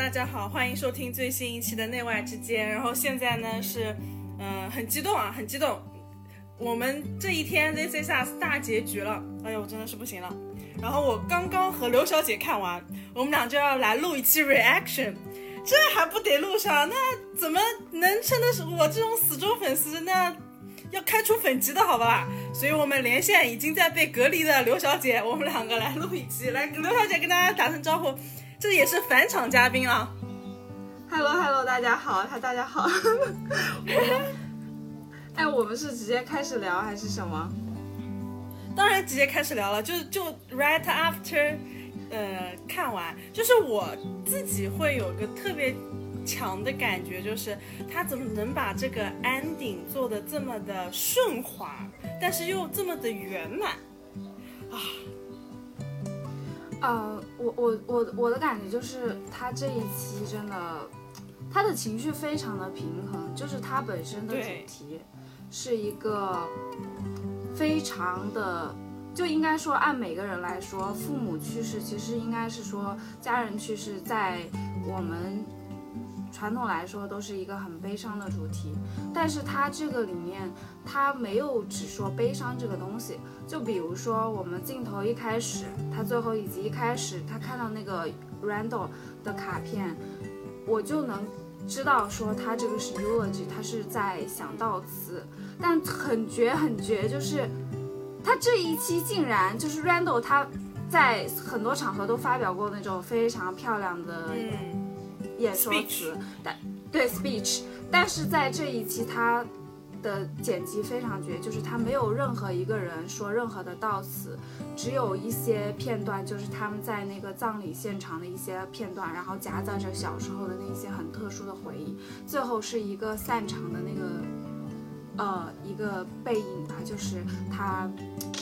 大家好，欢迎收听最新一期的内外之间。然后现在呢是，嗯、很激动啊，很激动。我们这一天 This Is Us 大结局了，哎呦，我真的是不行了。然后我刚刚和刘小姐看完，我们俩就要来录一期 reaction，这还不得录上？那怎么能称得是我这种死忠粉丝？那要开除粉籍的好不啦？所以我们连线已经在被隔离的刘小姐，我们两个来录一期，来刘小姐跟大家打声招呼，这也是返场嘉宾啊。Hello Hello，大家好，他大家好。哎，我们是直接开始聊还是什么？当然直接开始聊了，就就 right after，呃，看完，就是我自己会有个特别强的感觉，就是他怎么能把这个 ending 做的这么的顺滑，但是又这么的圆满呃，我我我我的感觉就是他这一期真的，他的情绪非常的平衡，就是他本身的主题是一个非常的。就应该说，按每个人来说，父母去世其实应该是说家人去世，在我们传统来说都是一个很悲伤的主题。但是他这个里面，他没有只说悲伤这个东西。就比如说，我们镜头一开始，他最后一集一开始，他看到那个 Randall 的卡片，我就能知道说他这个是 eulogy，他是在想悼词。但很绝很绝，就是他这一期竟然就是 Randall 他在很多场合都发表过那种非常漂亮的，演说词，但对 speech，但是在这一期他的剪辑非常绝，就是他没有任何一个人说任何的悼词，只有一些片段，就是他们在那个葬礼现场的一些片段，然后夹杂着小时候的那些很特殊的回忆，最后是一个散场的那个。呃，一个背影吧，就是他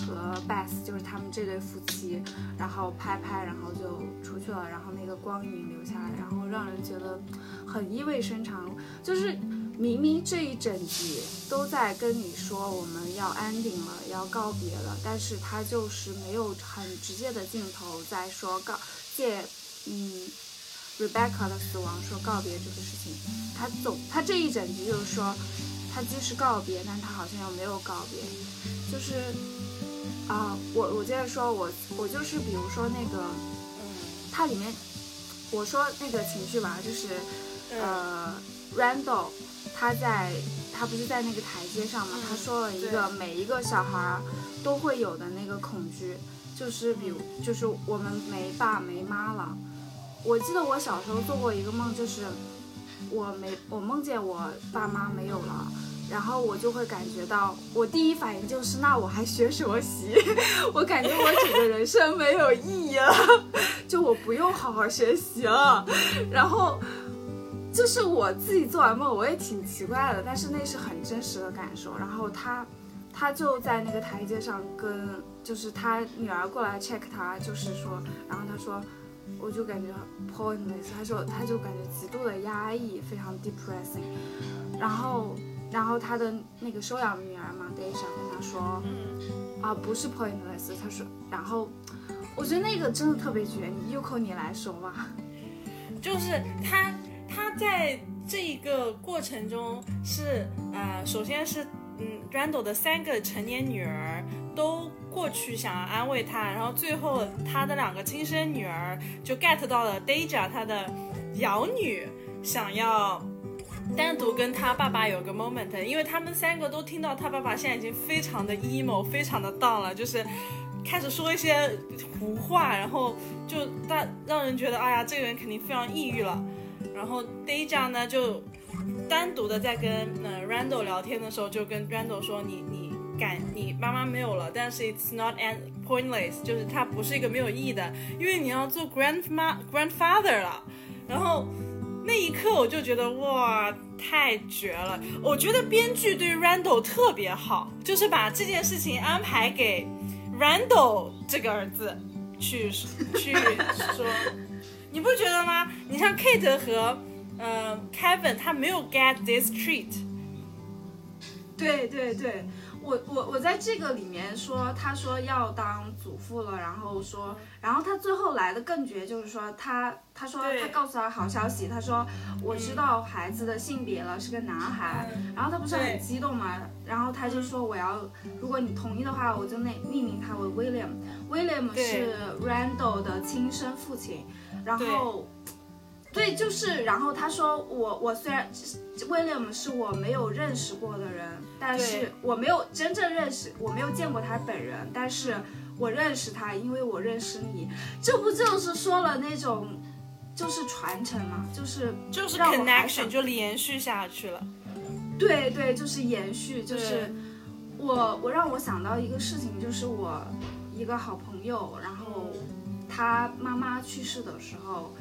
和 Beth，就是他们这对夫妻，然后拍拍，然后就出去了，然后那个光影留下来，然后让人觉得很意味深长。就是明明这一整集都在跟你说我们要 ending 了，要告别了，但是他就是没有很直接的镜头在说告借嗯 Rebecca 的死亡说告别这个事情。他总他这一整集就是说，他既是告别，但他好像又没有告别，就是啊、我我接着说，我我就是比如说那个，嗯它里面我说那个情绪吧，就是呃，Randall 他在他不是在那个台阶上嘛，嗯他说了一个每一个小孩儿都会有的那个恐惧，就是比如就是我们没爸没妈了。我记得我小时候做过一个梦，就是我没我梦见我爸妈没有了。然后我就会感觉到，我第一反应就是，那我还学什么习？我感觉我整个人生没有意义了，就我不用好好学习了。然后就是我自己做完梦，我也挺奇怪的，但是那是很真实的感受。然后他他就在那个台阶上跟，就是他女儿过来 check 他，就是说，然后他说，我就感觉 pointless，他说他就感觉极度的压抑，非常 depressing。然后然后他的那个收养女儿嘛，Deja 跟他说，嗯啊不是 pointless，他说，然后我觉得那个真的特别绝，你 Yuko 你来说吧。就是他他在这一个过程中是呃，首先是嗯，Randall 的三个成年女儿都过去想要安慰他，然后最后他的两个亲生女儿就 get 到了 Deja 他的养女想要。单独跟他爸爸有个 moment，因为他们三个都听到他爸爸现在已经非常的 emo，非常的 down 了，就是开始说一些胡话，然后就大让人觉得，哎呀，这个人肯定非常抑郁了。然后 Deja 呢就单独的在跟呃 Randall 聊天的时候，就跟 Randall 说，你你感你妈妈没有了，但是 it's not an pointless，就是它不是一个没有意义的，因为你要做 grandma grandfather 了。然后那一刻我就觉得哇，太绝了！我觉得编剧对 Randall 特别好，就是把这件事情安排给 Randall 这个儿子去去说，你不觉得吗？你像 Kate 和呃 Kevin，他没有 get this treat，对对对，我我我在这个里面说，他说要当祖父了，然后说，然后他最后来的更绝，就是说他他说他告诉他好消息，他说我知道孩子的性别了，是个男孩，然后他不是很激动嘛，然后他就说我要，如果你同意的话，我就那命名他为 William。William 对是 Randall 的亲生父亲，然后。对，就是，然后他说我我虽然 William 是我没有认识过的人，但是我没有真正认识，我没有见过他本人，但是我认识他，因为我认识你，这不就是说了那种就是传承嘛，就是就是让 connection 就延续下去了。对对，就是延续，就是我我让我想到一个事情，就是我一个好朋友，然后他妈妈去世的时候，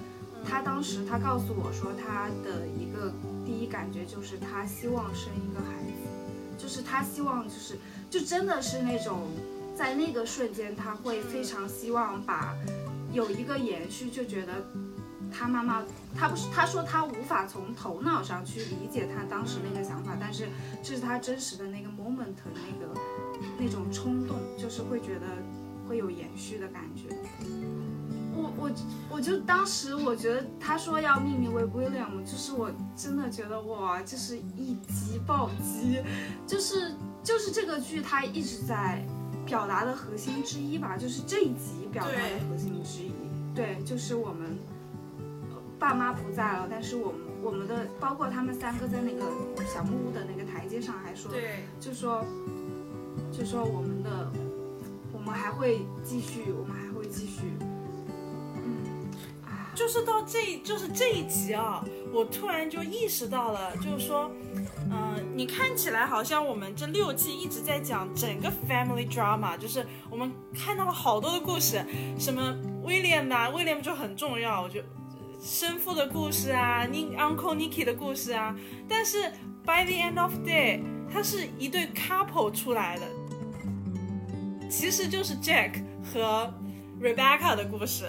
他当时他告诉我说，他的一个第一感觉就是他希望生一个孩子，就是他希望就是就真的是那种在那个瞬间他会非常希望把有一个延续，就觉得他妈妈他不是他说他无法从头脑上去理解他当时那个想法，但是这是他真实的那个 moment 那个那种冲动，就是会觉得会有延续的感觉。我我我就当时我觉得他说要命名为 William，就是我真的觉得哇，就是一击暴击，就是就是这个剧它一直在表达的核心之一吧，就是这一集表达的核心之一。对，就是我们呃爸妈不在了，但是我们我们的包括他们三个在那个小木屋的那个台阶上还说，对，就说就说我们的我们还会继续，我们还会继续。就是到这就是这一集啊，我突然就意识到了，就是说，嗯、你看起来好像我们这六季一直在讲整个 family drama，就是我们看到了好多的故事，什么 William 啊，William 就很重要，我觉得生父的故事啊，Ni Uncle Nicky 的故事啊，但是 by the end of day，它是一对 couple 出来的，其实就是 Jack 和 Rebecca 的故事。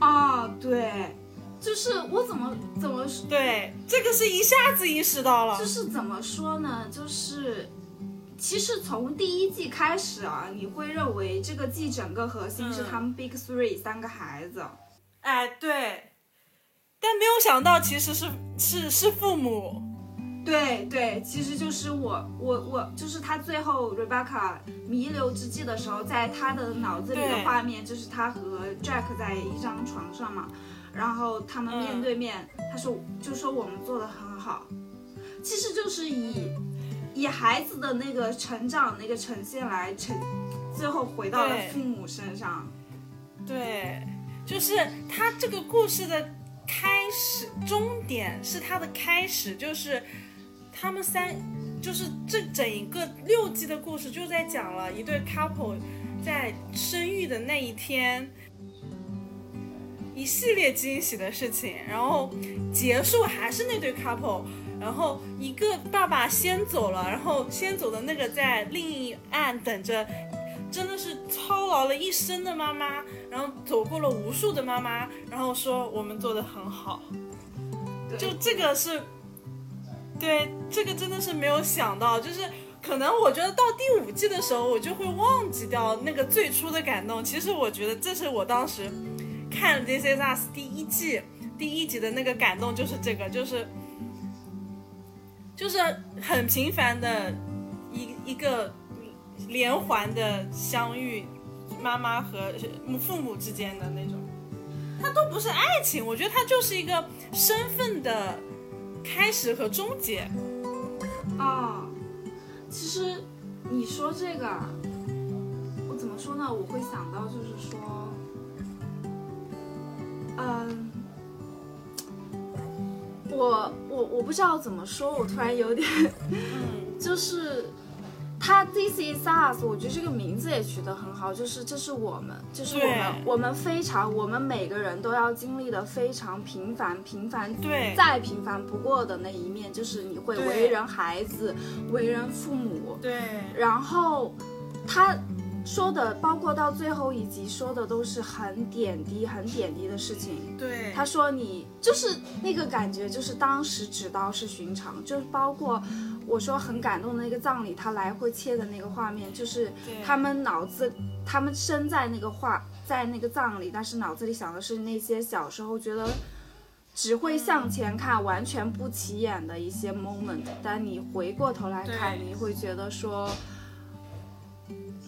啊，对，就是我怎么怎么对，这个是一下子意识到了就。是怎么说呢？就是其实从第一季开始啊，你会认为这个季整个核心是嗯他们 Big Three 三个孩子。哎，对，但没有想到其实是是是父母。对对，其实就是我我我，就是他最后 Rebecca 弥留之际的时候，在他的脑子里的画面就是他和 Jack 在一张床上嘛，然后他们面嗯。对面，他说就说我们做的很好，其实就是以以孩子的那个成长那个呈现来呈，最后回到了父母身上。对，就是他这个故事的开始，终点是他的开始，就是他们三，就是这整一个六季的故事就在讲了一对 couple 在生育的那一天。一系列惊喜的事情，然后结束还是那对 couple，然后一个爸爸先走了，然后先走的那个在另一岸等着，真的是操劳了一生的妈妈，然后走过了无数的妈妈，然后说我们做的很好，就这个是，对，这个真的是没有想到，就是可能我觉得到第五季的时候，我就会忘记掉那个最初的感动。其实我觉得这是我当时看《This Is Us》第一季第一集的那个感动，就是这个，就是就是很平凡的一一个连环的相遇，妈妈和父母之间的那种。它都不是爱情，我觉得它就是一个身份的开始和终结。啊，其实你说这个啊，我怎么说呢？我会想到就是说，嗯，我我我不知道怎么说，我突然有点，嗯，就是它 This is us，我觉得这个名字也取得很好，就是这是我们，就是我们我们非常，我们每个人都要经历的非常平凡、平凡对再平凡不过的那一面，就是你会为人孩子、为人父母，对，然后他说的，包括到最后一集说的都是很点滴、很点滴的事情。对，他说你就是那个感觉，就是当时只道是寻常，就是包括我说很感动的那个葬礼，他来回切的那个画面，就是他们脑子，他们身在那个画，在那个葬礼，但是脑子里想的是那些小时候觉得只会向前看，完全不起眼的一些 moment，但你回过头来看，你会觉得说。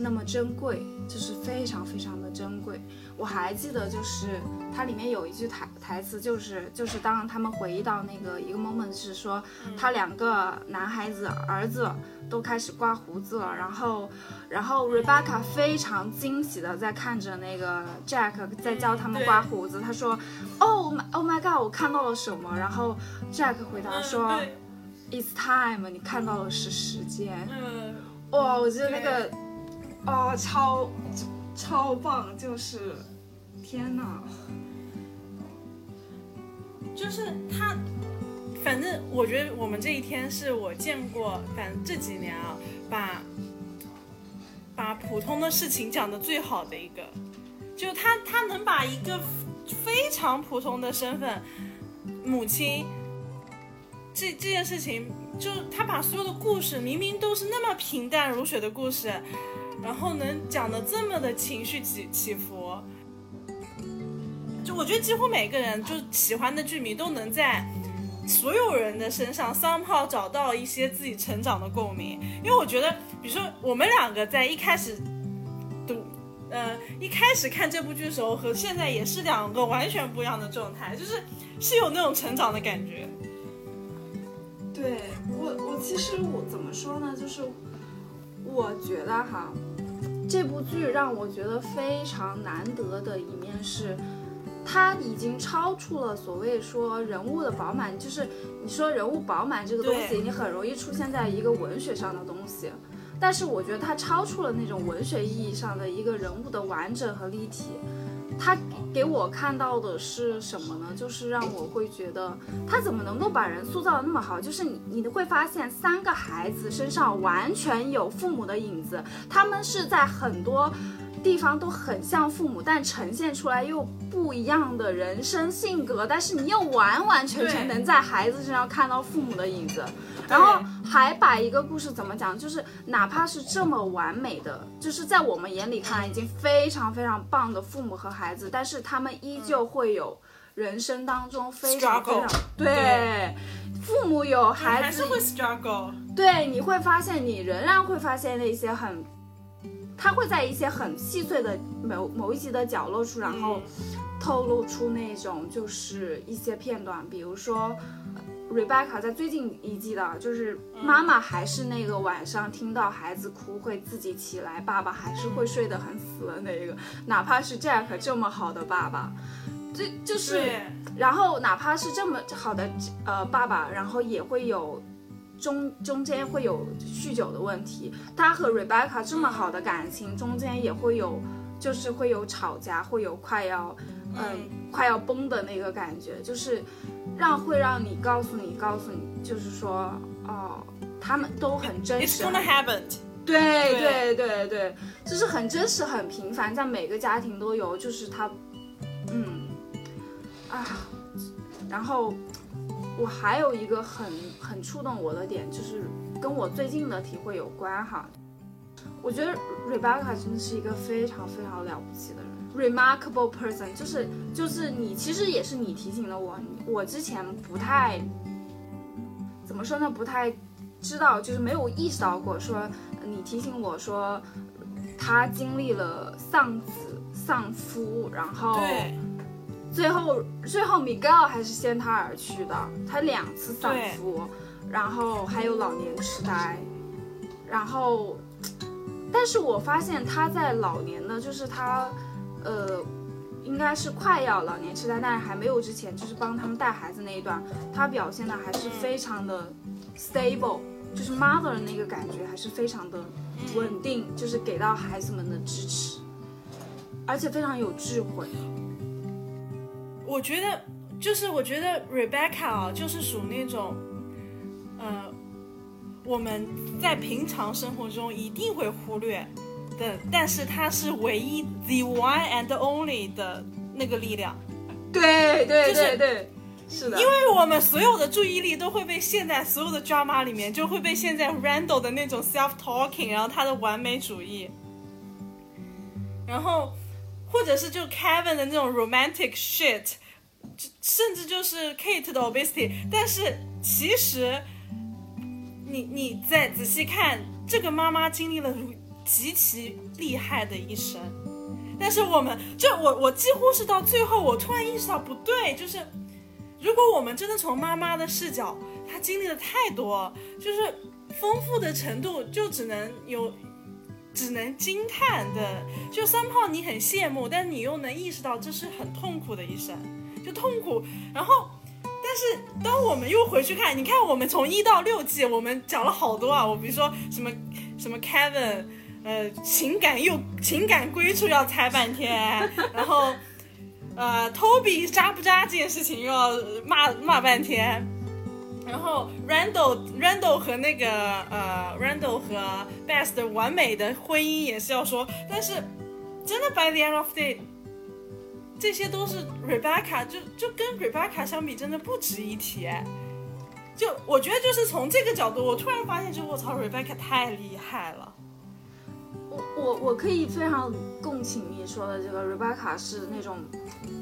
那么珍贵，就是非常非常的珍贵。我还记得，就是它里面有一句台台词，就是就是当他们回忆到那个一个 moment 是说，他两个男孩子儿子都开始刮胡子了，然后然后 Rebecca 非常惊喜的在看着那个 Jack 在教他们刮胡子，他说，Oh my Oh my God，我看到了什么？然后 Jack 回答说，It's time，你看到的是时间。哇，我觉得那个。啊，超超棒！就是，天哪，就是他，反正我觉得我们这一天是我见过，反正这几年啊，把把普通的事情讲的最好的一个，就他他能把一个非常普通的身份，母亲，这这件事情，就他把所有的故事，明明都是那么平淡如水的故事。然后能讲的这么的情绪起起伏，就我觉得几乎每个人就喜欢的剧迷都能在所有人的身上 somehow 找到一些自己成长的共鸣。因为我觉得，比如说我们两个在一开始读，呃，一开始看这部剧的时候和现在也是两个完全不一样的状态，就是是有那种成长的感觉。对我，我其实我怎么说呢？就是我觉得哈。这部剧让我觉得非常难得的一面是，它已经超出了所谓说人物的饱满，就是你说人物饱满这个东西，你很容易出现在一个文学上的东西，但是我觉得它超出了那种文学意义上的一个人物的完整和立体。他给我看到的是什么呢？就是让我会觉得他怎么能够把人塑造的那么好？就是你，你会发现三个孩子身上完全有父母的影子，他们是在很多。地方都很像父母，但呈现出来又不一样的人生性格，但是你又完完全全能在孩子身上看到父母的影子，然后还把一个故事怎么讲，就是哪怕是这么完美的，就是在我们眼里看来已经非常非常棒的父母和孩子，但是他们依旧会有人生当中非常非常对。父母有孩子会 struggle，对你会发现你仍然会发现那些很。他会在一些很细碎的某某一集的角落处，然后透露出那种就是一些片段，比如说，Rebecca 在最近一季的，就是妈妈还是那个晚上听到孩子哭会自己起来，爸爸还是会睡得很死的那个，哪怕是 Jack 这么好的爸爸，这就是，然后哪怕是这么好的呃爸爸，然后也会有。中中间会有酗酒的问题，他和 Rebecca 这么好的感情，中间也会有，就是会有吵架，会有快要，嗯，快要崩的那个感觉，就是让会让你告诉你，告诉你，就是说，哦，他们都很真实。It's gonna happen。对对对对，就是很真实，很平凡，在每个家庭都有，就是他，嗯，啊，然后。我还有一个很很触动我的点，就是跟我最近的体会有关哈。我觉得 Rebecca 真的是一个非常非常了不起的人，remarkable person，就是就是你其实也是你提醒了我，我之前不太怎么说呢，不太知道，就是没有意识到过，说你提醒我说他经历了丧子丧夫，然后。最后，最后米高还是先他而去的。他两次丧夫，然后还有老年痴呆，然后，但是我发现他在老年呢，就是他，呃，应该是快要老年痴呆，但是还没有之前，就是帮他们带孩子那一段，他表现的还是非常的 stable，就是 mother 的那个感觉还是非常的稳定，就是给到孩子们的支持，而且非常有智慧。我觉得，就是我觉得 Rebecca 啊，就是属那种，呃，我们在平常生活中一定会忽略，的，但是他是唯一 the one and only 的那个力量。对对就是对对，是的，因为我们所有的注意力都会被陷在所有的 drama 里面，就会被陷在 Randall 的那种 self talking，然后他的完美主义，然后或者是就 Kevin 的那种 romantic shit，甚至就是 Kate 的 obesity，但是其实你你再仔细看，这个妈妈经历了极其厉害的一生。但是我们，就我我几乎是到最后，我突然意识到不对，就是如果我们真的从妈妈的视角，她经历了太多，就是丰富的程度就只能有，只能惊叹的。就三炮你很羡慕，但你又能意识到这是很痛苦的一生，就痛苦。然后，但是当我们又回去看，你看我们从一到六季，我们讲了好多啊，我比如说什么什么 Kevin。呃，情感又情感归处要猜半天，然后，呃，Toby 渣不渣这件事情又要骂骂半天，然后 Randall Randall 和那个呃 Randall 和 Best 完美的婚姻也是要说，但是真的 by the end of the day，这些都是 Rebecca 就就跟 Rebecca 相比，真的不值一提。就我觉得就是从这个角度，我突然发现，就我操，Rebecca 太厉害了。我我我可以非常共情你说的这个 Rebecca 是那种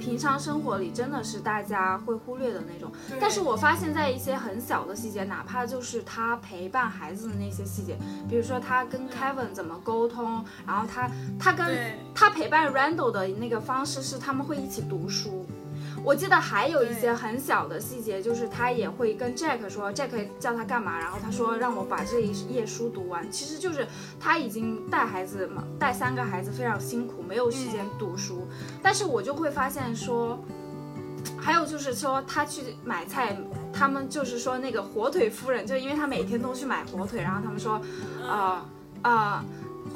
平常生活里真的是大家会忽略的那种，但是我发现，在一些很小的细节，哪怕就是他陪伴孩子的那些细节，比如说他跟 Kevin 怎么沟通，然后他他跟他陪伴 Randall 的那个方式是他们会一起读书。我记得还有一些很小的细节，就是他也会跟 Jack 说，Jack 叫他干嘛，然后他说让我把这一页书读完。其实就是他已经带孩子嘛，带三个孩子非常辛苦，没有时间读书。但是我就会发现说，还有就是说他去买菜，他们就是说那个火腿夫人，就因为他每天都去买火腿，然后他们说，呃呃。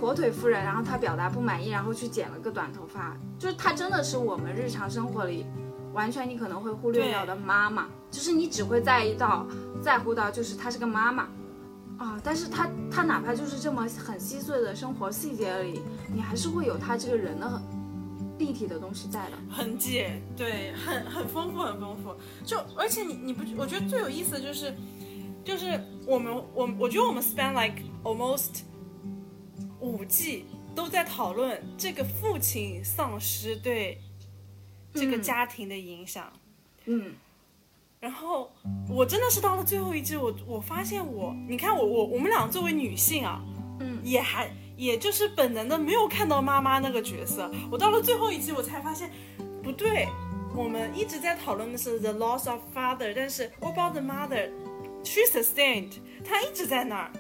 火腿夫人，然后他表达不满意，然后去剪了个短头发，就是他真的是我们日常生活里。完全你可能会忽略掉的妈妈，就是你只会在意到在乎到就是她是个妈妈啊，但是她她哪怕就是这么很细碎的生活细节里，你还是会有她这个人的很立体的东西在的痕迹，对，很很丰富很丰富。就而且你你不我觉得最有意思的就是，就是我们我我觉得我们 spend like almost 五季都在讨论这个父亲丧失对。这个家庭的影响，嗯，然后我真的是到了最后一季，我我发现我，你看我我我们俩作为女性啊，嗯，也还也就是本能的没有看到妈妈那个角色，我到了最后一季我才发现不对，我们一直在讨论的是 the loss of father，但是 what about the mother，she sustained，她一直在那儿，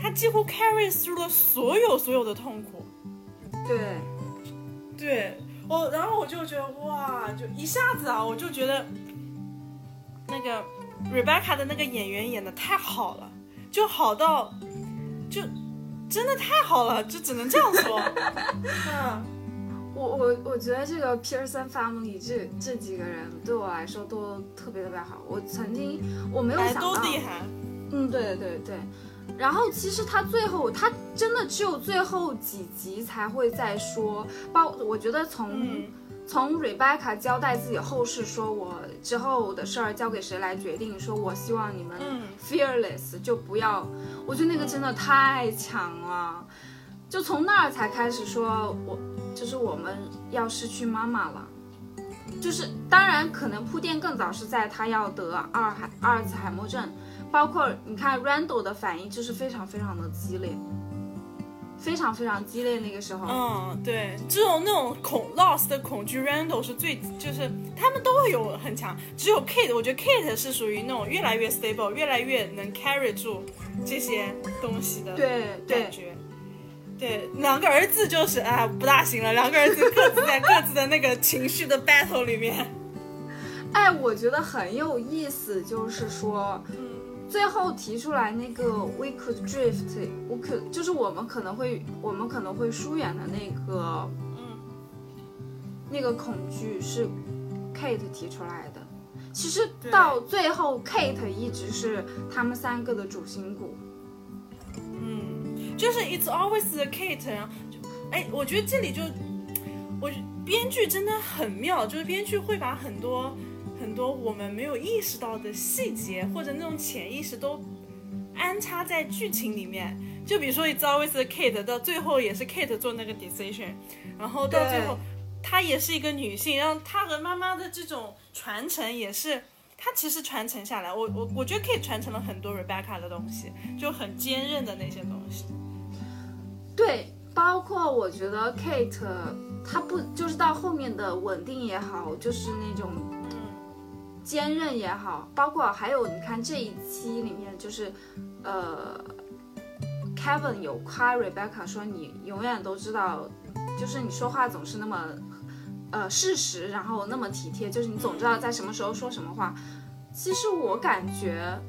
她几乎 carry through 了所有所有的痛苦，对，对。我然后我就觉得哇，就一下子啊，我就觉得那个 Rebecca 的那个演员演的太好了，就好到就真的太好了，就只能这样说。嗯，我我我觉得这个 Pearson Family 这这几个人对我来说都特别特别好。我曾经我没有想到，都厉害。嗯，对对对。然后其实他最后，他真的只有最后几集才会再说。包我觉得从从 Rebecca 交代自己后事，说我之后的事儿交给谁来决定，说我希望你们 fearless 就不要。我觉得那个真的太强了。就从那儿才开始说，我就是我们要失去妈妈了。就是当然可能铺垫更早是在他要得阿尔海阿尔茨海默症。包括你看 Randall 的反应就是非常非常的激烈，非常非常激烈。那个时候，嗯，对，这种那种恐 loss 的恐惧，Randall 是最就是他们都会有很强，只有 Kate，我觉得 Kate 是属于那种越来越 stable，越来越能 carry 住这些东西的感觉。对，两个儿子就是啊不大行了，两个儿子各自在各自的那个情绪的 battle 里面。哎，我觉得很有意思，就是说。最后提出来那个 we could drift，我可就是我们可能会我们可能会疏远的那个，嗯，那个恐惧是 Kate 提出来的。其实到最后，Kate 一直是他们三个的主心骨。嗯，就是 it's always the Kate，哎，我觉得这里就，我编剧真的很妙，就是编剧会把很多很多我们没有意识到的细节或者那种潜意识都安插在剧情里面。就比如说，你知道为什么 Kate 到最后也是 Kate 做那个 decision，然后到最后她也是一个女性，然后她和妈妈的这种传承也是。她其实传承下来，我我我觉得可以传承了很多 Rebecca 的东西，就很坚韧的那些东西。对，包括我觉得 Kate，她不就是到后面的稳定也好，就是那种坚韧也好，包括还有你看这一期里面，就是呃，Kevin 有夸 Rebecca 说你永远都知道，就是你说话总是那么。呃，事实，然后那么体贴，就是你总知道在什么时候说什么话。其实我感觉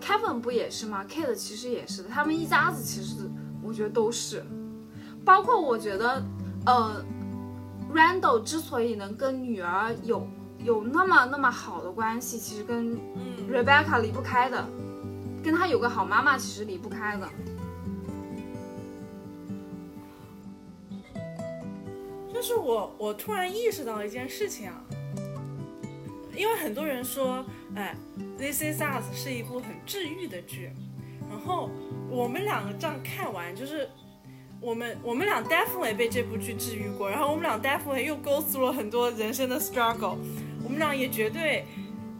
，Kevin 不也是吗？Kate 其实也是，他们一家子其实我觉得都是。包括我觉得，呃，Randall 之所以能跟女儿有有那么那么好的关系，其实跟 Rebecca 离不开的，跟她有个好妈妈其实离不开的。就是我，我突然意识到一件事情啊，因为很多人说，哎，《This Is Us》是一部很治愈的剧，然后我们两个这样看完，就是我们我们俩 definitely 被这部剧治愈过，然后我们俩 definitely 又 go through 了很多人生的 struggle，我们俩也绝对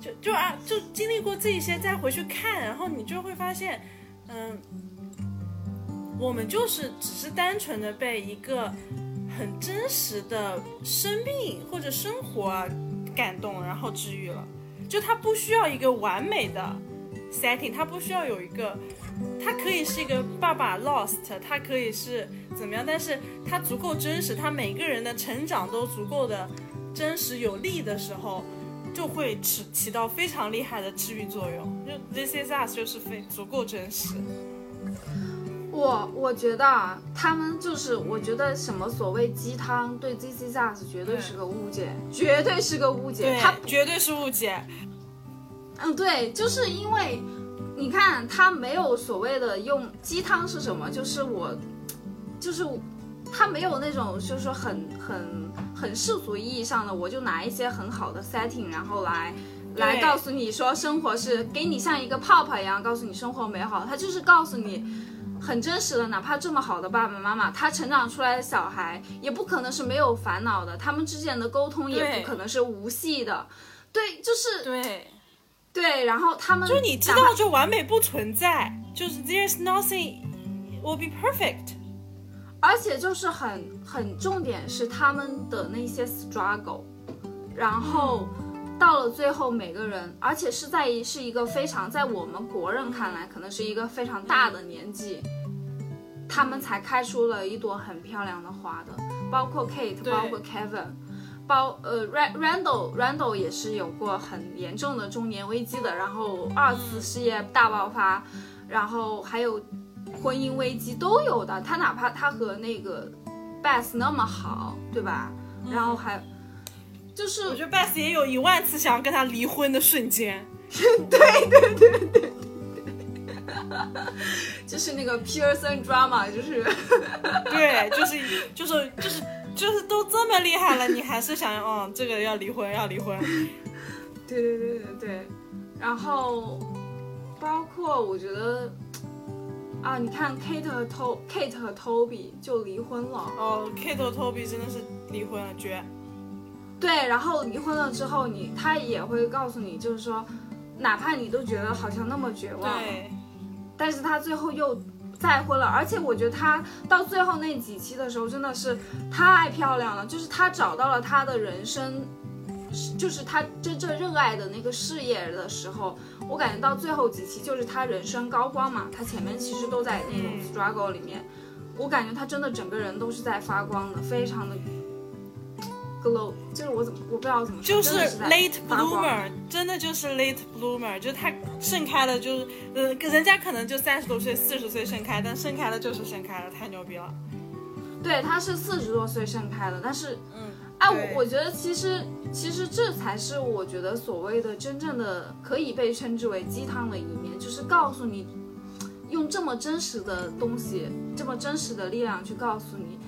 就就啊就经历过这一些，再回去看，然后你就会发现，嗯，我们就是只是单纯的被一个。很真实的生病或者生活感动，然后治愈了。就它不需要一个完美的 setting，它不需要有一个，它可以是一个爸爸 lost，它可以是怎么样，但是它足够真实，它每个人的成长都足够的真实有力的时候，就会起起到非常厉害的治愈作用。就 This is us 就是非足够真实。我我觉得啊，他们就是我觉得什么所谓鸡汤，对 Z C Z S 绝对是个误解，绝对是个误解，他绝对是误解。嗯，对，就是因为你看他没有所谓的用鸡汤是什么，就是我，就是他没有那种就是说很很很世俗意义上的，我就拿一些很好的 setting，然后来来告诉你说生活是给你像一个泡泡一样，告诉你生活美好，他就是告诉你。很真实的，哪怕这么好的爸爸妈妈，他成长出来的小孩也不可能是没有烦恼的，他们之间的沟通也不可能是无戏的，对，就是对，对，然后他们就你知道，就完美不存在，就是 there's nothing will be perfect，而且就是很很重点是他们的那些 struggle，然后。到了最后，每个人，而且是在是一个非常在我们国人看来，可能是一个非常大的年纪，他们才开出了一朵很漂亮的花的。包括 Kate，包括 Kevin，包呃 Randall Randall 也是有过很严重的中年危机的，然后二次事业大爆发，然后还有婚姻危机都有的。他哪怕他和那个 Beth 那么好，对吧？然后还。就是我觉得 Beth 也有一万次想要跟他离婚的瞬间，对对对对 对，就是那个 Pearson drama，就是对，就是就是就是就是都这么厉害了，你还是想哦，这个要离婚要离婚，对对对对对，然后包括我觉得啊，你看 Kate 和 To Kate 和 Toby 就离婚了，哦，Kate 和 Toby 真的是离婚了，绝。对，然后离婚了之后，你他也会告诉你，就是说，哪怕你都觉得好像那么绝望，对但是他最后又再婚了。而且我觉得他到最后那几期的时候，真的是太漂亮了，就是他找到了他的人生，就是他真正热爱的那个事业的时候，我感觉到最后几期就是他人生高光嘛。他前面其实都在那种 struggle 里面，我感觉他真的整个人都是在发光的，非常的。glow 就是我怎么我不知道怎么就是 late bloomer，真的就是 late bloomer，就是他盛开了，就是呃，人家可能就三十多岁、四十岁盛开，但盛开了就是盛开了，太牛逼了。对，他是四十多岁盛开的，但是嗯，哎，我我觉得其实其实这才是我觉得所谓的真正的可以被称之为鸡汤的一面，就是告诉你用这么真实的东西，这么真实的力量去告诉你。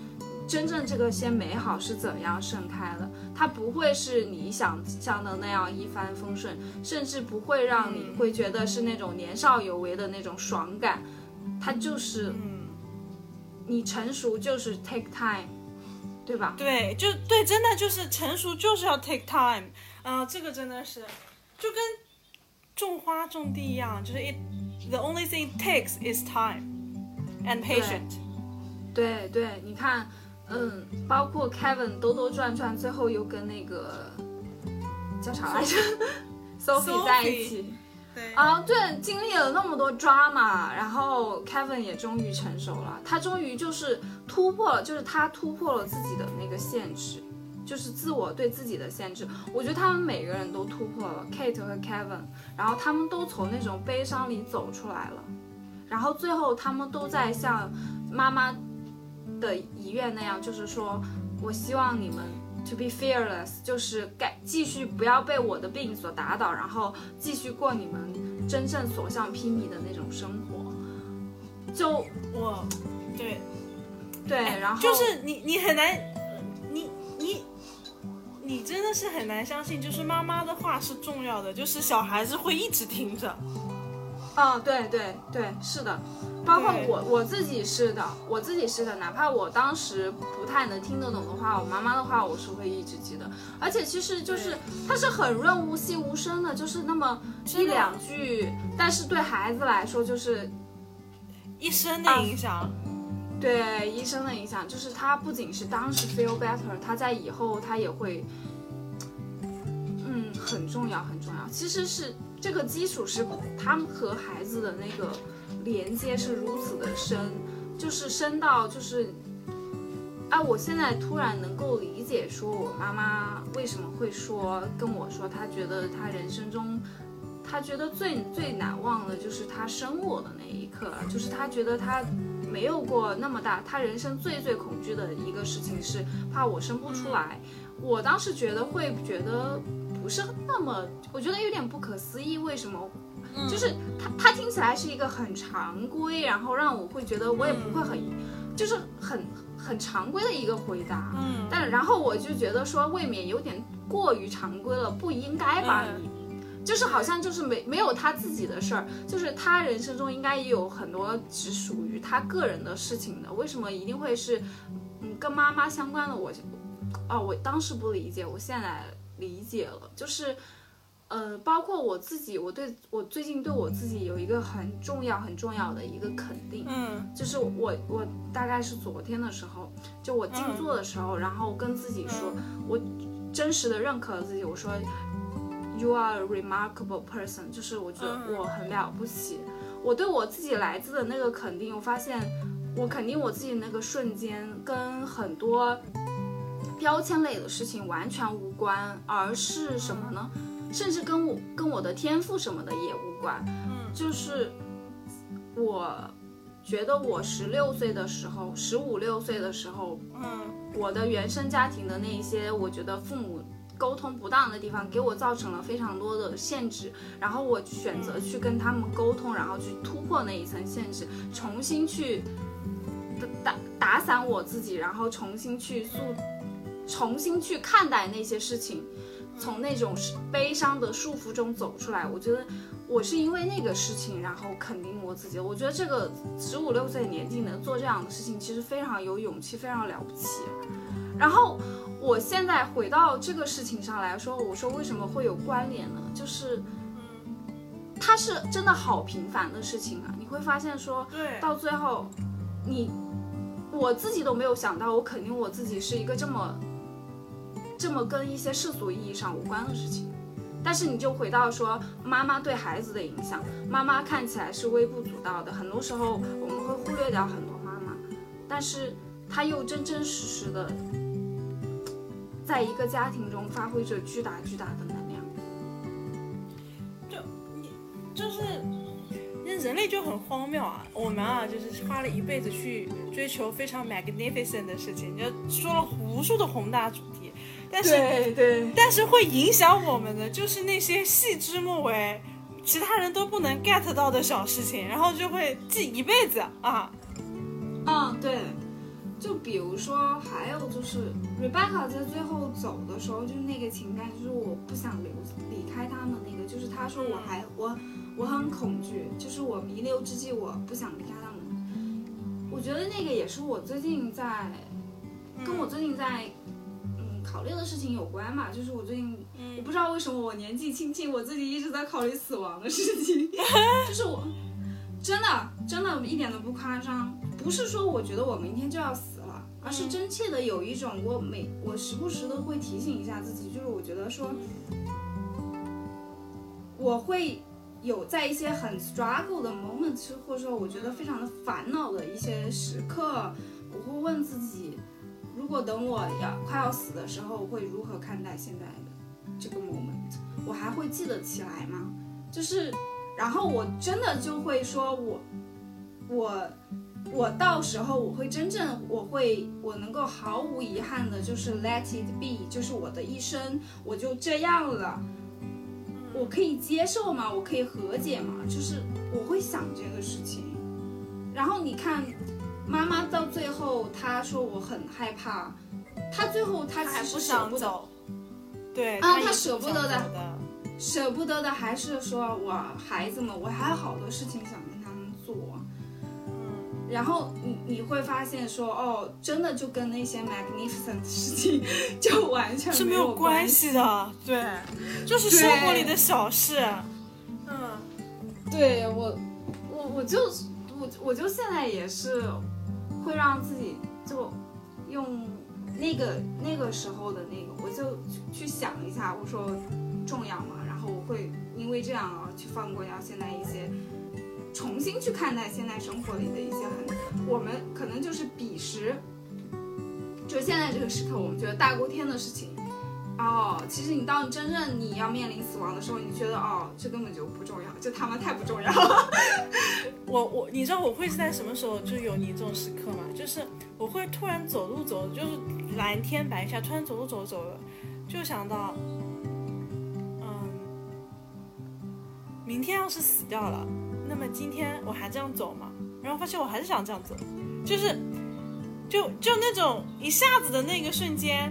真正这个些美好是怎样盛开的，它不会是你想象的那样一帆风顺，甚至不会让你会觉得是那种年少有为的那种爽感，它就是，你成熟就是 take time，对吧？对，就对，真的就是成熟就是要 take time 啊、这个真的是就跟种花种地一样，就是 it the only thing it takes is time and patient。对对，你看，嗯，包括 Kevin 兜兜转转，最后又跟那个叫啥来着 Sophie 在一起。啊，对，经历了那么多 drama，然后 Kevin 也终于成熟了，他终于就是突破了，就是他突破了自己的那个限制，就是自我对自己的限制。我觉得他们每个人都突破了，Kate 和 Kevin，然后他们都从那种悲伤里走出来了，然后最后他们都在像妈妈的遗愿那样，就是说我希望你们 to be fearless，就是该继续不要被我的病所打倒，然后继续过你们真正所向披靡的那种生活。就我，对，对，然后就是你你很难，你你你真的是很难相信，就是妈妈的话是重要的，就是小孩子会一直听着。啊、对对对，是的，包括我我自己是的，我自己是的，哪怕我当时不太能听得懂的话，我妈妈的话我是会一直记得，而且其实就是对它是很润物细无声的，就是那么一两句，但是对孩子来说就是一生的影响，对医生的影响，就是他不仅是当时 feel better，他在以后他也会，嗯，很重要很重要。其实是这个基础是他们和孩子的那个连接是如此的深，就是深到就是，啊，我现在突然能够理解，说我妈妈为什么会说跟我说，她觉得她人生中。她觉得最最难忘的就是她生我的那一刻，就是她觉得她没有过那么大，她人生最最恐惧的一个事情是怕我生不出来。我当时觉得会觉得不是那么，我觉得有点不可思议，为什么？就是它它听起来是一个很常规，然后让我会觉得我也不会很，就是很很常规的一个回答。嗯，但然后我就觉得说未免有点过于常规了，不应该吧。就是好像就是没没有他自己的事儿，就是他人生中应该也有很多只属于他个人的事情的，为什么一定会是嗯跟妈妈相关的？我哦，我当时不理解，我现在理解了，就是呃，包括我自己，我对我最近对我自己有一个很重要很重要的一个肯定，嗯。就是我我大概是昨天的时候，就我静坐的时候，然后跟自己说，我真实的认可了自己，我说 You are a remarkable person，就是我觉得嗯。我很了不起。我对我自己来自的那个肯定，我发现我肯定我自己那个瞬间跟很多标签类的事情完全无关，而是什么呢？甚至跟我跟我的天赋什么的也无关。嗯就是我觉得我十六岁的时候，十五六岁的时候，嗯我的原生家庭的那一些，我觉得父母沟通不当的地方，给我造成了非常多的限制。然后我选择去跟他们沟通，然后去突破那一层限制，重新去打打打散我自己，然后重新去塑，重新去看待那些事情，从那种悲伤的束缚中走出来。我觉得我是因为那个事情，然后肯定我自己。我觉得这个十五六岁年纪能做这样的事情，其实非常有勇气，非常了不起。然后我现在回到这个事情上来说，我说为什么会有关联呢？就是它是真的好平凡的事情啊！你会发现说，对，到最后，你我自己都没有想到，我肯定我自己是一个这么这么跟一些世俗意义上无关的事情。但是你就回到说妈妈对孩子的影响，妈妈看起来是微不足道的，很多时候我们会忽略掉很多妈妈，但是她又真真实实的在一个家庭中发挥着巨大巨大的能量。就你就是那人类就很荒谬啊！我们啊，就是花了一辈子去追求非常 magnificent 的事情，就说了无数的宏大主题，但是对，但是会影响我们的就是那些细枝末节，其他人都不能 get 到的小事情，然后就会记一辈子啊。嗯，对，就比如说，还有就是 Rebecca 在最后走的时候，就是那个情感，就是我不想留离开他们那个，就是他说我还我我很恐惧，就是我弥留之际我不想离开他们。我觉得那个也是我最近在跟我最近在嗯考虑的事情有关嘛，就是我最近我不知道为什么我年纪轻轻，我自己一直在考虑死亡的事情，就是我真的真的一点都不夸张，不是说我觉得我明天就要死了，而是真切的有一种我每我时不时的会提醒一下自己，就是我觉得说我会有在一些很 struggle 的 moment，或者说我觉得非常的烦恼的一些时刻，我会问自己，如果等我要快要死的时候，我会如何看待现在的这个 moment？我还会记得起来吗？就是，然后我真的就会说我我。我到时候我会真正，我会我能够毫无遗憾的，就是 let it be，就是我的一生我就这样了，我可以接受吗？我可以和解吗？就是我会想这个事情。然后你看，妈妈到最后她说我很害怕，她最后她还不其实舍不得，想走，对，啊她舍不得的舍不得的还是说我孩子们，我还有好多事情想跟他们做。嗯，然后你你会发现说，哦，真的就跟那些 magnificent 的事情 就完全是没有有关。系的，对，就是生活里的小事，嗯，对我，我我就我我就现在也是会让自己就用那个那个时候的那个，我就去想一下，我说重要吗？然后我会因为这样啊去放过掉现在一些。重新去看待现在生活里的一些很，我们可能就是彼时，就现在这个时刻，我们觉得大过天的事情，哦，其实你当真正你要面临死亡的时候，你觉得哦，这根本就不重要，这他妈太不重要了。我我你知道我会是在什么时候就有你这种时刻吗？就是我会突然走路走，就是蓝天白下，突然走路走走着，就想到，嗯，明天要是死掉了，那么今天我还这样走吗？然后发现我还是想这样走，就是，就就那种一下子的那个瞬间，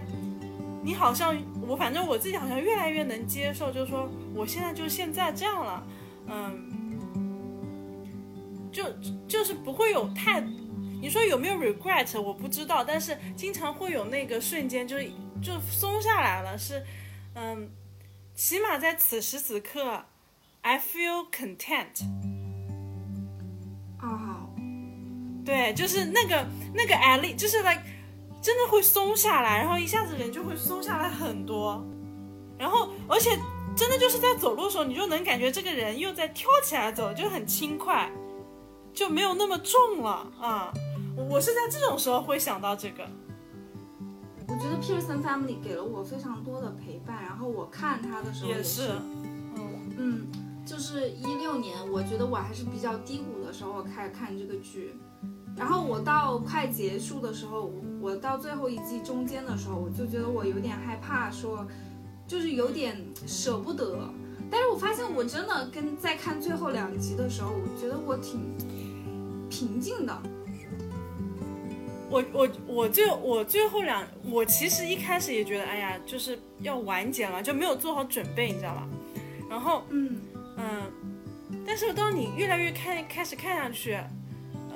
你好像我反正我自己好像越来越能接受，就是说我现在就现在这样了，嗯。就就是不会有太，你说有没有 regret 我不知道，但是经常会有那个瞬间，就是就松下来了，是，嗯，起码在此时此刻，I feel content。啊，对，就是那个那个 at least，就是 like 真的会松下来，然后一下子人就会松下来很多，然后而且真的就是在走路的时候，你就能感觉这个人又在跳起来走，就很轻快。就没有那么重了啊！我是在这种时候会想到这个。我觉得 Pearson Family 给了我非常多的陪伴，然后我看他的时候也是，嗯嗯，就是一六年，我觉得我还是比较低谷的时候，开始看这个剧，然后我到快结束的时候，我到最后一季中间的时候，我就觉得我有点害怕，说就是有点舍不得。但是我发现我真的跟在看最后两集的时候，我觉得我挺平静的。我我我最我最后两，我其实一开始也觉得，哎呀，就是要完结了，就没有做好准备，你知道吧？然后嗯嗯，但是当你越来越看开始看下去，呃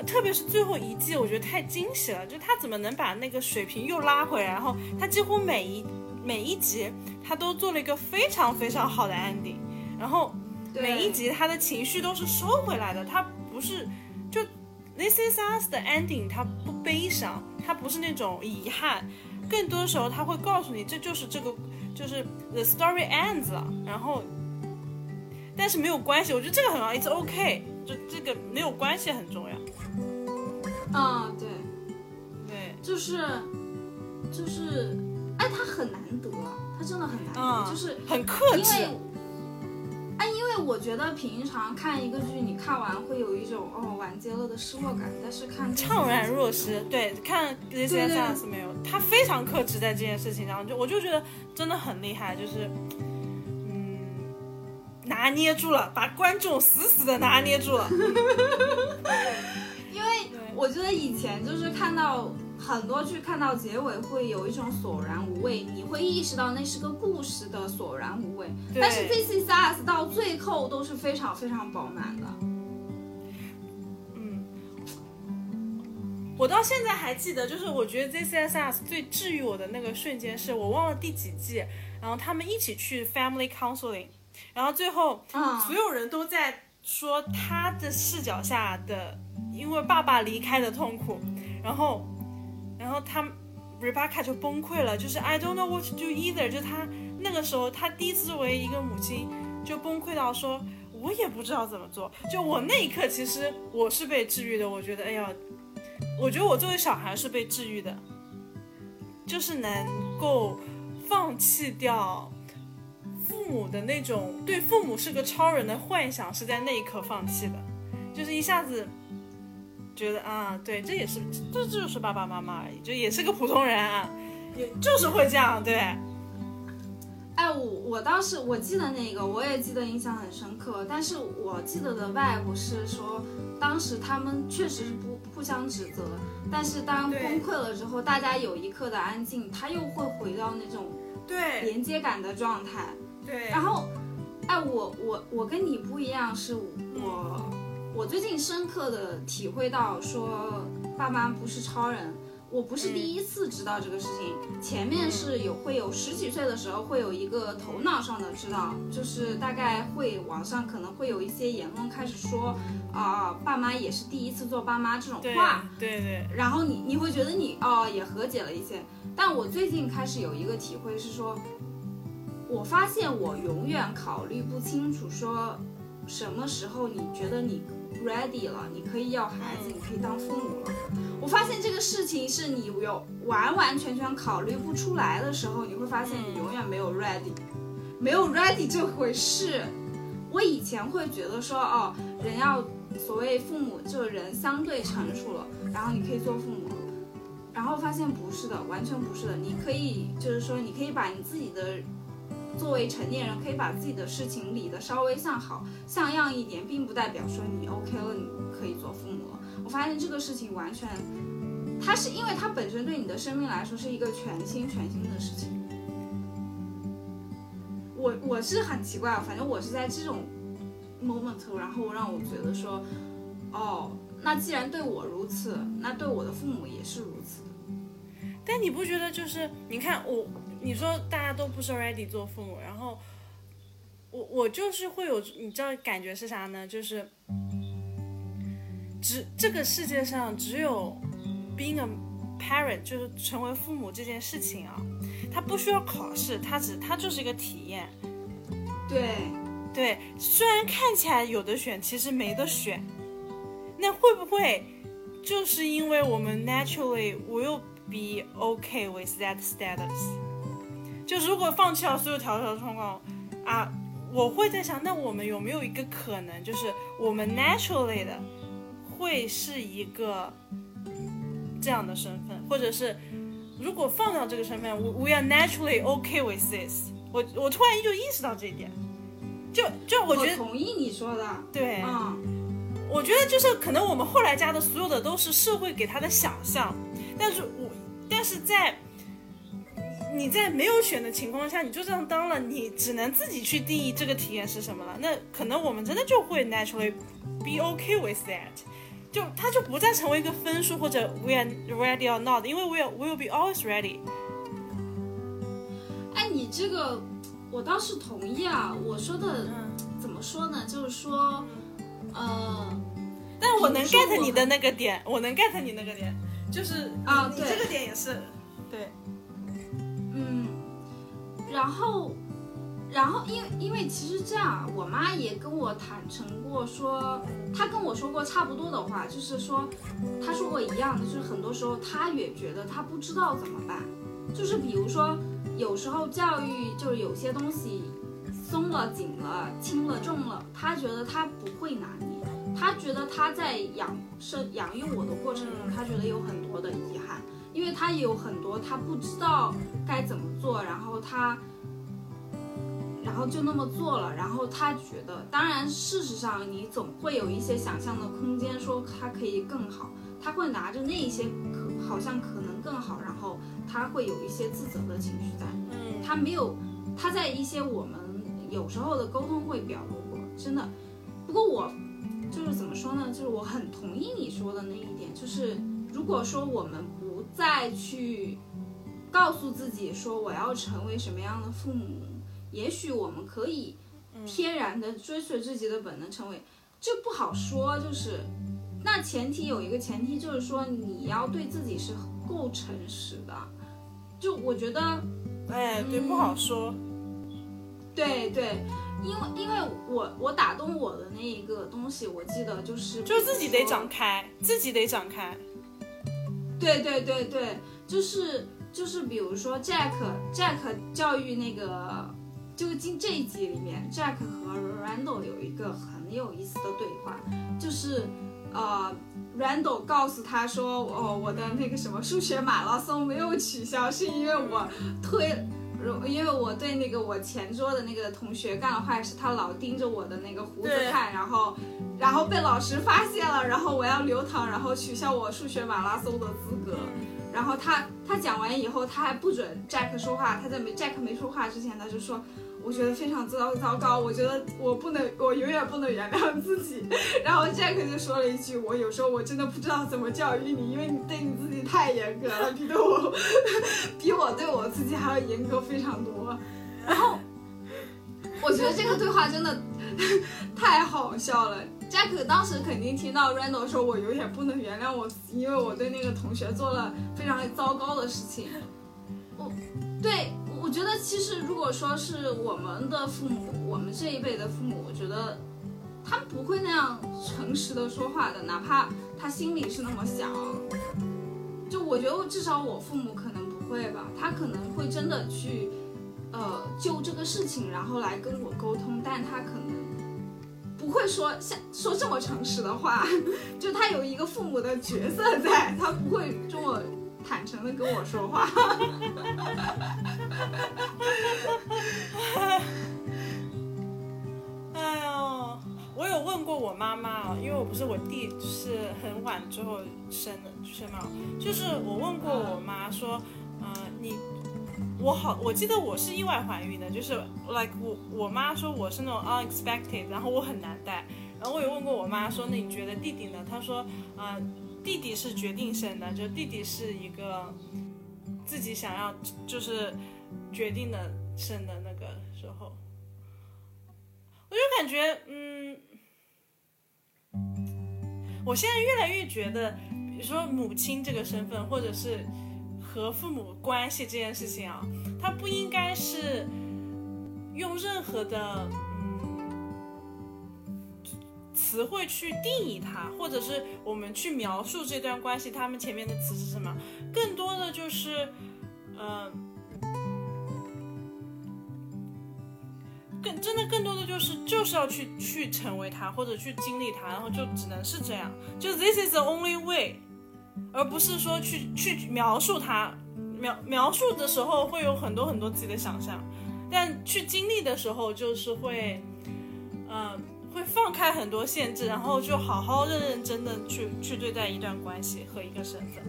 特别是最后一季，我觉得太惊喜了，就他怎么能把那个水平又拉回来？然后他几乎每一每一集他都做了一个非常非常好的 ending，然后每一集他的情绪都是收回来的，他不是就 This is Us 的 ending，他不悲伤，他不是那种遗憾，更多时候他会告诉你这就是这个就是 the story ends 了，然后但是没有关系，我觉得这个很好，it's okay，就这个没有关系很重要，啊，对，对，就是就是，哎，他很难得，他真的很难得，嗯就是很克制因为，，哎，因为我觉得平常看一个剧，你看完会有一种哦完结了的失落感，但是看这个怅然若失。对，看对 is 对 Us 没有，他非常克制在这件事情上，就我就觉得真的很厉害，就是嗯，拿捏住了，把观众死死的拿捏住了。我觉得以前就是看到很多剧看到结尾会有一种索然无味，你会意识到那是个故事的索然无味。但是 This Is Us 到最后都是非常非常饱满的。嗯，我到现在还记得，就是我觉得 This Is Us 最治愈我的那个瞬间，是我忘了第几季，然后他们一起去 family counseling，然后最后嗯所有人都在说他的视角下的因为爸爸离开的痛苦，然后，然后他 Rebecca 就崩溃了，就是 I don't know what to do either，就他那个时候他第一次作为一个母亲就崩溃到说。我也不知道怎么做，就我那一刻，其实我是被治愈的。我觉得，哎呀，我觉得我作为小孩是被治愈的，就是能够放弃掉父母的那种对父母是个超人的幻想，是在那一刻放弃的，就是一下子觉得啊，对，这也是这这就是爸爸妈妈而已，就也是个普通人啊，也就是会这样，对，哎，我我当时我记得那个，我也记得印象很深刻。但是我记得的 vibe 是说，当时他们确实是不互相指责，但是当崩溃了之后，大家有一刻的安静，他又会回到那种对连接感的状态。对，然后，哎，我我我跟你不一样，是我我最近深刻的体会到说，爸妈不是超人。我不是第一次知道这个事情，前面是有会有十几岁的时候会有一个头脑上的知道，就是大概会网上可能会有一些言论开始说，啊、爸妈也是第一次做爸妈这种对话，对对，然后你你会觉得你哦也和解了一些，但我最近开始有一个体会是说，我发现我永远考虑不清楚说什么时候你觉得你 ready 了，你可以要孩子，你可以当父母了。我发现这个事情是你有完完全全考虑不出来的时候，你会发现你永远没有 ready，没有 ready 这回事。我以前会觉得说哦，人要所谓父母，就是人相对成熟了，然后你可以做父母。然后发现不是的，完全不是的。你可以就是说，你可以把你自己的作为成年人，可以把自己的事情理得稍微像好像样一点，并不代表说你 OK 了，你可以做父母了。我发现这个事情完全，它是因为它本身对你的生命来说是一个全新全新的事情。我我是很奇怪，反正我是在这种 moment，然后让我觉得说，哦，那既然对我如此，那对我的父母也是如此。但你不觉得就是你看我，你说大家都不是 ready 做父母，然后我我就是会有，你知道感觉是啥呢？就是只这个世界上只有 being a parent，就是成为父母这件事情啊，它不需要考试，它只它就是一个体验。对，对，虽然看起来有的选，其实没得选。那会不会就是因为我们 naturally will be okay with that status？就如果放弃了所有条条框框啊，我会在想，那我们有没有一个可能，就是我们 naturally 的会是一个这样的身份，或者是如果放掉这个身份，we we are naturally okay with this。我我突然就意识到这一点，就就我我觉得同意你说的。对，嗯，我觉得就是可能我们后来加的所有的都是社会给他的想象，但是我但是在你在没有选的情况下，你就这样当了，你只能自己去定义这个体验是什么了。那可能我们真的就会 naturally be okay with that，就它就不再成为一个分数或者 we are ready or not，因为 we will be always ready。哎，你这个我倒是同意啊。我说的嗯，怎么说呢？就是说，呃，但我能 get 你的那个点，我能 get 你那个点，就是啊你这个点也是对。嗯，然后，然后，因为因为其实这样，我妈也跟我坦诚过说，她跟我说过差不多的话，就是说，她说过一样的，就是很多时候她也觉得她不知道怎么办，就是比如说，有时候教育就是有些东西松了、紧了、轻了、重了，她觉得她不会拿捏。她觉得她在养生养育我的过程中，她觉得有很多的遗憾，因为他也有很多他不知道该怎么做，然后他，然后就那么做了，然后他觉得，当然事实上你总会有一些想象的空间，说他可以更好，他会拿着那一些可好像可能更好，然后他会有一些自责的情绪在。嗯，他没有，他在一些我们有时候的沟通会表露过，真的。不过我就是怎么说呢？就是我很同意你说的那一点，就是如果说我们不再去告诉自己说我要成为什么样的父母，也许我们可以天然的追随自己的本能成为，这不好说。就是那前提有一个前提，就是说你要对自己是够诚实的。就我觉得。哎，对，不好说。对对，因为因为我我打动我的那一个东西，我记得就是就自己得长开，自己得长开。对对对对，就是就是比如说 Jack Jack 教育那个，就进这一集里面，Jack 和 Randall 有一个很有意思的对话，就是呃。Randall 告诉他说：“哦，我的那个什么数学马拉松没有取消，是因为我推，因为我对那个我前桌的那个同学干了坏事，他老盯着我的那个胡子看，然后，然后被老师发现了，然后我要留堂，然后取消我数学马拉松的资格。然后他他讲完以后，他还不准 Jack 说话，他在没 Jack 没说话之前，他就说。”我觉得非常糟糟糕，我觉得我不能，我永远不能原谅自己。然后 Jack 就说了一句：“我有时候我真的不知道怎么教育你，因为你对你自己太严格了，比对我，比我对我自己还要严格非常多。”然后我觉得这个对话真的太好笑了。Jack 当时肯定听到 Randall 说：“我有点不能原谅我，因为我对那个同学做了非常糟糕的事情。”我对。我觉得其实如果说是我们的父母，我们这一辈的父母，我觉得他们不会那样诚实的说话的，哪怕他心里是那么想。就我觉得至少我父母可能不会吧，他可能会真的去，呃，就这个事情然后来跟我沟通，但他可能不会说像说这么诚实的话，就他有一个父母的角色在，他不会这么。坦诚的跟我说话，哎呦，我有问过我妈妈啊，因为我不是我弟是很晚之后生的生嘛，就是我问过我妈说，呃，你我好，我记得我是意外怀孕的，就是 like 我我妈说我是那种 unexpected，然后我很难带，然后我有问过我妈说，那你觉得弟弟呢？她说，啊。弟弟是决定生的，就弟弟是一个自己想要，就是决定的生的，我就感觉，嗯，我现在越来越觉得，比如说母亲这个身份，或者是和父母关系这件事情啊，它不应该是用任何的嗯。词汇去定义它，或者是我们去描述这段关系，他们前面的词是什么？更多的就是，呃，更真的更多的就是就是要去去成为他，或者去经历他，然后就只能是这样，就 this is the only way，而不是说去去描述他，描描述的时候会有很多很多自己的想象，但去经历的时候就是会，嗯。会放开很多限制，然后就好好认认真的去去对待一段关系和一个身份。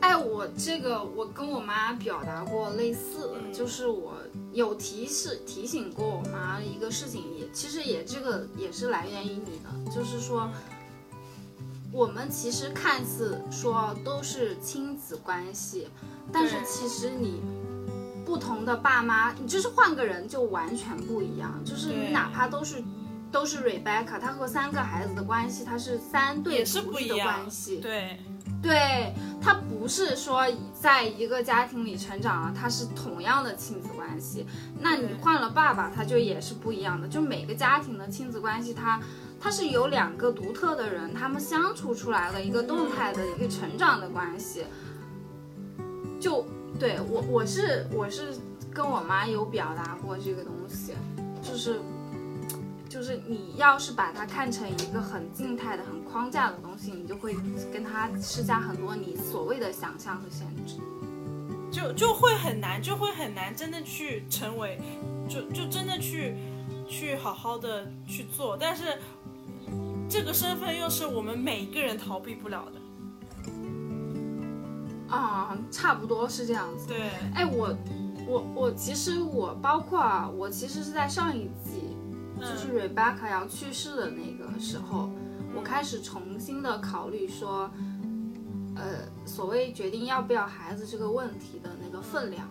哎，我这个我跟我妈表达过类似的，就是我有提示提醒过我妈一个事情，也其实也这个也是来源于你的，就是说我们其实看似说都是亲子关系，但是其实你。不同的爸妈，你就是换个人就完全不一样。就是你哪怕都是，都是 Rebecca，她和三个孩子的关系，她是三对独立的关系。对，对，他不是说在一个家庭里成长了，他是同样的亲子关系。那你换了爸爸，他就也是不一样的。就每个家庭的亲子关系，它它是有两个独特的人，他们相处出来了一个动态的一个成长的关系。就。对我，我是我是跟我妈有表达过这个东西，就是就是你要是把它看成一个很静态的、很框架的东西，你就会跟它施加很多你所谓的想象和限制，就就会很难，就会很难真的去成为，就就真的去去好好的去做，但是这个身份又是我们每一个人逃避不了的。啊，差不多是这样子。对，哎，我我我其实我包括啊，我其实是在上一季，就是 Rebecca 要去世的那个时候，我开始重新的考虑说，呃，所谓决定要不要孩子这个问题的那个分量。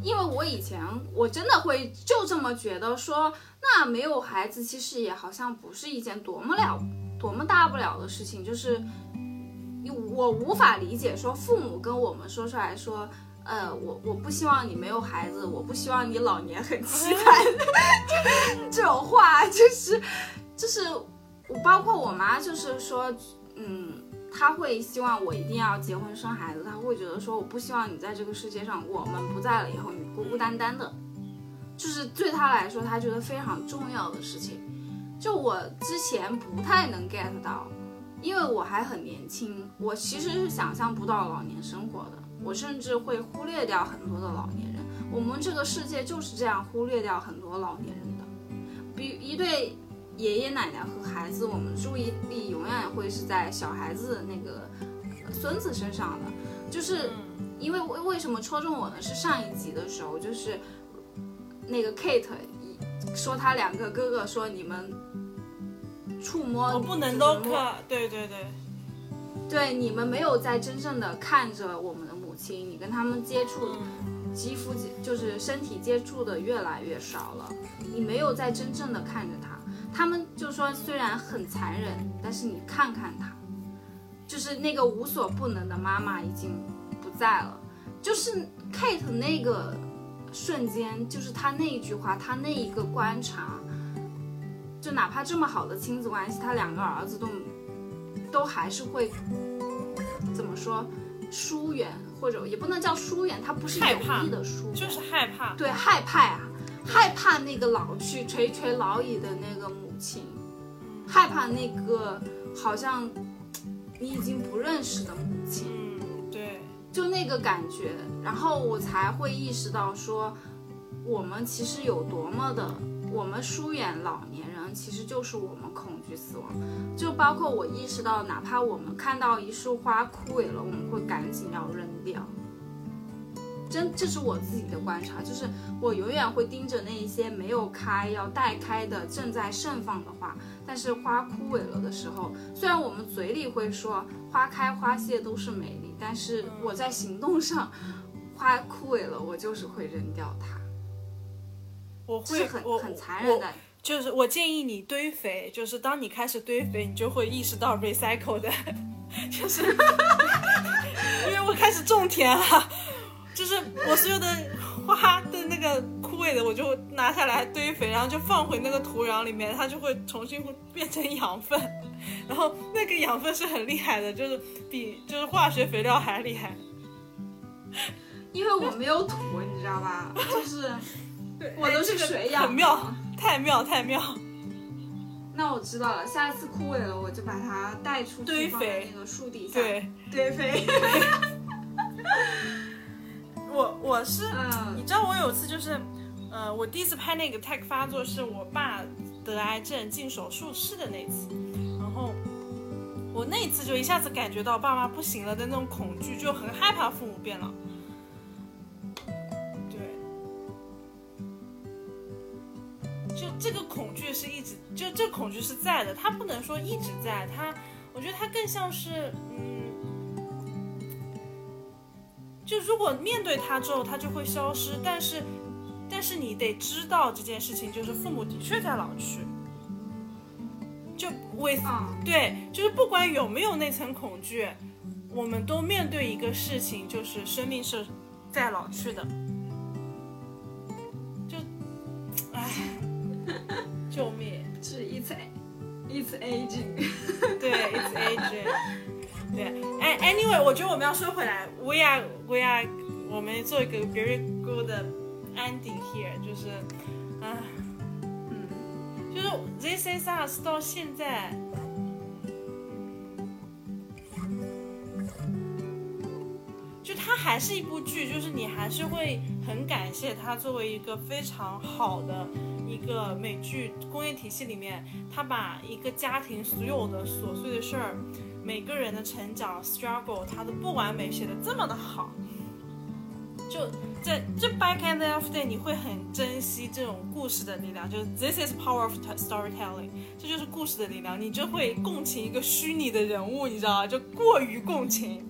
因为我以前我真的会就这么觉得说，那没有孩子其实也好像不是一件多么了多么大不了的事情，就是我无法理解说父母跟我们说出来说，呃，我我不希望你没有孩子，我不希望你老年很凄 惨，这种话就是就是我包括我妈就是说，嗯。她会希望我一定要结婚生孩子，她会觉得说我不希望你在这个世界上，我们不在了以后你孤孤单单的，就是对她来说她觉得非常重要的事情。就我之前不太能 get 到，因为我还很年轻，我其实是想象不到老年生活的，我甚至会忽略掉很多的老年人。我们这个世界就是这样忽略掉很多老年人的，比一对。爷爷奶奶和孩子，我们注意力永远会是在小孩子那个孙子身上的，就是因为为为什么戳中我呢？是上一集的时候，就是那个 Kate 说他两个哥哥说你们触摸我不能都看，对对对，对你们没有在真正的看着我们的母亲，你跟他们接触肌肤就是身体接触的越来越少了，你没有在真正的看着他。他们就说，虽然很残忍，但是你看看他，就是那个无所不能的妈妈已经不在了。就是 Kate 那个瞬间，就是他那一句话，他那一个观察，就哪怕这么好的亲子关系，他两个儿子都都还是会怎么说疏远，或者也不能叫疏远，他不是有意的疏，就是害怕，对，害怕啊。害怕那个老去垂垂老矣的那个母亲，害怕那个好像你已经不认识的母亲，嗯，对，就那个感觉，然后我才会意识到说，我们其实有多么的，我们疏远老年人，其实就是我们恐惧死亡。就包括我意识到，哪怕我们看到一束花枯萎了，我们会赶紧要扔掉。真，这是我自己的观察，就是我永远会盯着那一些没有开、要待开的、正在盛放的花。但是花枯萎了的时候，虽然我们嘴里会说花开花谢都是美丽，但是我在行动上，花枯萎了，我就是会扔掉它。我会很很残忍的，就是我建议你堆肥，就是当你开始堆肥，你就会意识到 recycle 的，就是因为我开始种田了。就是我所有的花的那个枯萎的，我就拿下来堆肥，然后就放回那个土壤里面，它就会重新变成养分，然后那个养分是很厉害的，就是比就是化学肥料还厉害。因为我没有土，你知道吧？就是我都是水养。很妙，太妙太妙。那我知道了，下一次枯萎了，我就把它带出去堆肥那个树底下。对，堆肥。我我是，嗯你知道我有次就是，呃，我第一次拍那个 tag 发作是我爸得癌症进手术室的那次，然后我那一次就一下子感觉到爸妈不行了的那种恐惧，就很害怕父母变老。就这个恐惧是一直，就这恐惧是在的，它不能说一直在，它，我觉得它更像是，嗯。就如果面对他之后，他就会消失。但是，但是你得知道这件事情，就是父母的确在老去。就为对，就是不管有没有那层恐惧，我们都面对一个事情，就是生命是在老去的。救命！是 it's it's aging，对，it's aging。对，哎，anyway，我觉得我们要说回来，we are we are，我们做一个 very good ending here，就是，啊，嗯，就是 this is us 到现在，就它还是一部剧，就是你还是会很感谢它作为一个非常好的一个美剧工业体系里面，它把一个家庭所有的琐碎的事儿。每个人的成长 struggle，它的不完美写的这么的好，就在这 back end of day，你会很珍惜这种故事的力量，就是 this is power of storytelling，这就是故事的力量，你就会共情一个虚拟的人物，你知道吗？就过于共情。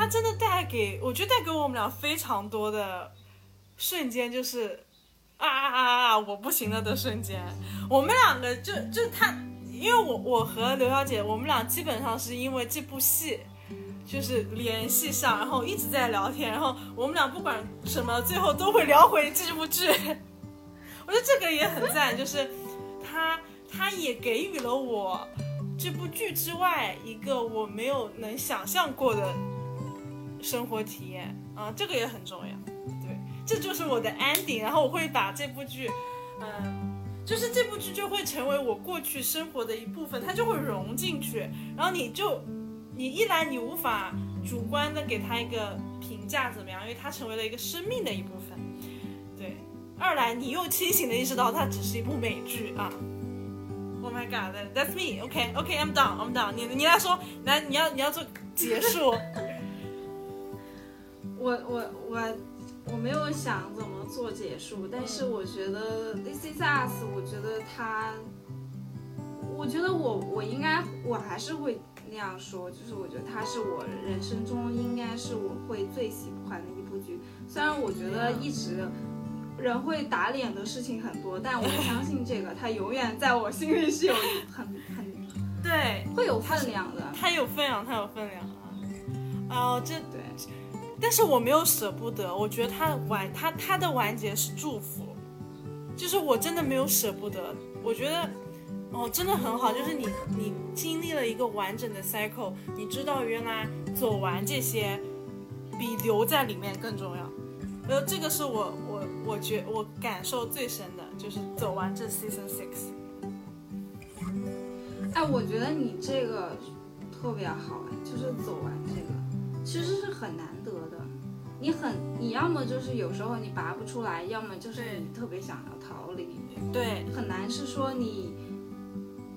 他真的带给，我觉得带给我们俩非常多的瞬间，就是啊啊啊啊，我不行了的瞬间。我们两个就就他，因为我我和刘小姐，我们俩基本上是因为这部戏。就是联系上，然后一直在聊天，然后我们俩不管什么，最后都会聊回这部剧。我觉得这个也很赞，就是他他也给予了我这部剧之外一个我没有能想象过的生活体验啊，这个也很重要。对，这就是我的 ending，然后我会把这部剧，嗯，就是这部剧就会成为我过去生活的一部分，它就会融进去，然后你就。你一来，你无法主观的给他一个评价怎么样，因为它成为了一个生命的一部分。对，二来你又清醒的意识到它只是一部美剧啊。Oh my god, that's me. OK, OK, I'm done, I'm done. 你你来说，来你要你要做结束。我我我我没有想怎么做结束，但是我觉得 This is us，我觉得他，我觉得我我应该我还是会。那样说，就是我觉得它是我人生中应该是我会最喜欢的一部剧。虽然我觉得一直人会打脸的事情很多，但我 相信这个，他永远在我心里是有很很对会有分量的。他有分量，他有分量啊！哦，这对，但是我没有舍不得。我觉得它完，它它的完结是祝福，就是我真的没有舍不得。我觉得。哦，真的很好，就是你你经历了一个完整的 cycle，你知道原来走完这些比留在里面更重要。呃，这个是我我我觉我感受最深的，就是走完这 season six。哎，我觉得你这个特别好，哎，就是走完这个其实是很难。你很，你要么就是有时候你拔不出来，要么就是你特别想要逃离。对，很难是说你。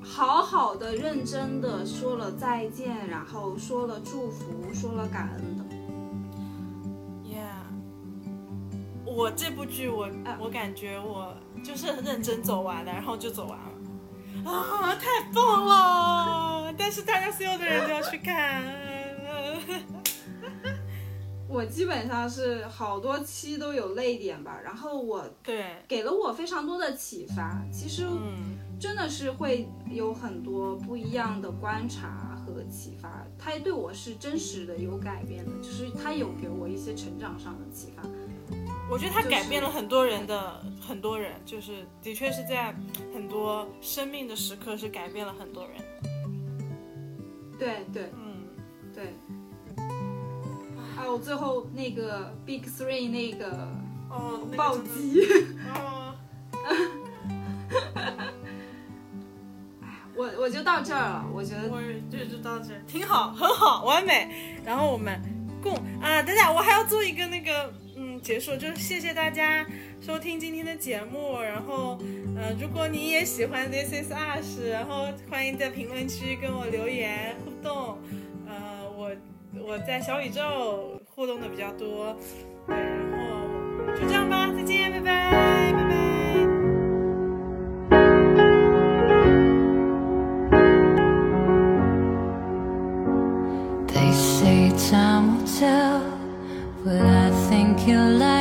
好好的、认真的说了再见，然后说了祝福，说了感恩的。Yeah，我这部剧我我感觉我就是认真走完的，然后就走完了啊，太棒了！但是大家所有的人都要去看。我基本上是好多期都有泪点吧，然后我对给了我非常多的启发。其实。真的是会有很多不一样的观察和启发，它对我是真实的有改变的，就是他有给我一些成长上的启发。我觉得他改变了很多人的很多人，就是的确是在很多生命的时刻是改变了很多人。对对。还有最后那个 Big Three 那个哦暴击。哦。我我就到这儿了，我觉得我就就到这儿，挺好，很好，完美。然后我们共啊，等下我还要做一个那个嗯结束，就是谢谢大家收听今天的节目。然后呃，如果你也喜欢 This Is Us，然后欢迎在评论区跟我留言互动。呃，我我在小宇宙互动的比较多，对，然后就这样吧，再见，拜拜，拜拜。time will tell, but I think he likes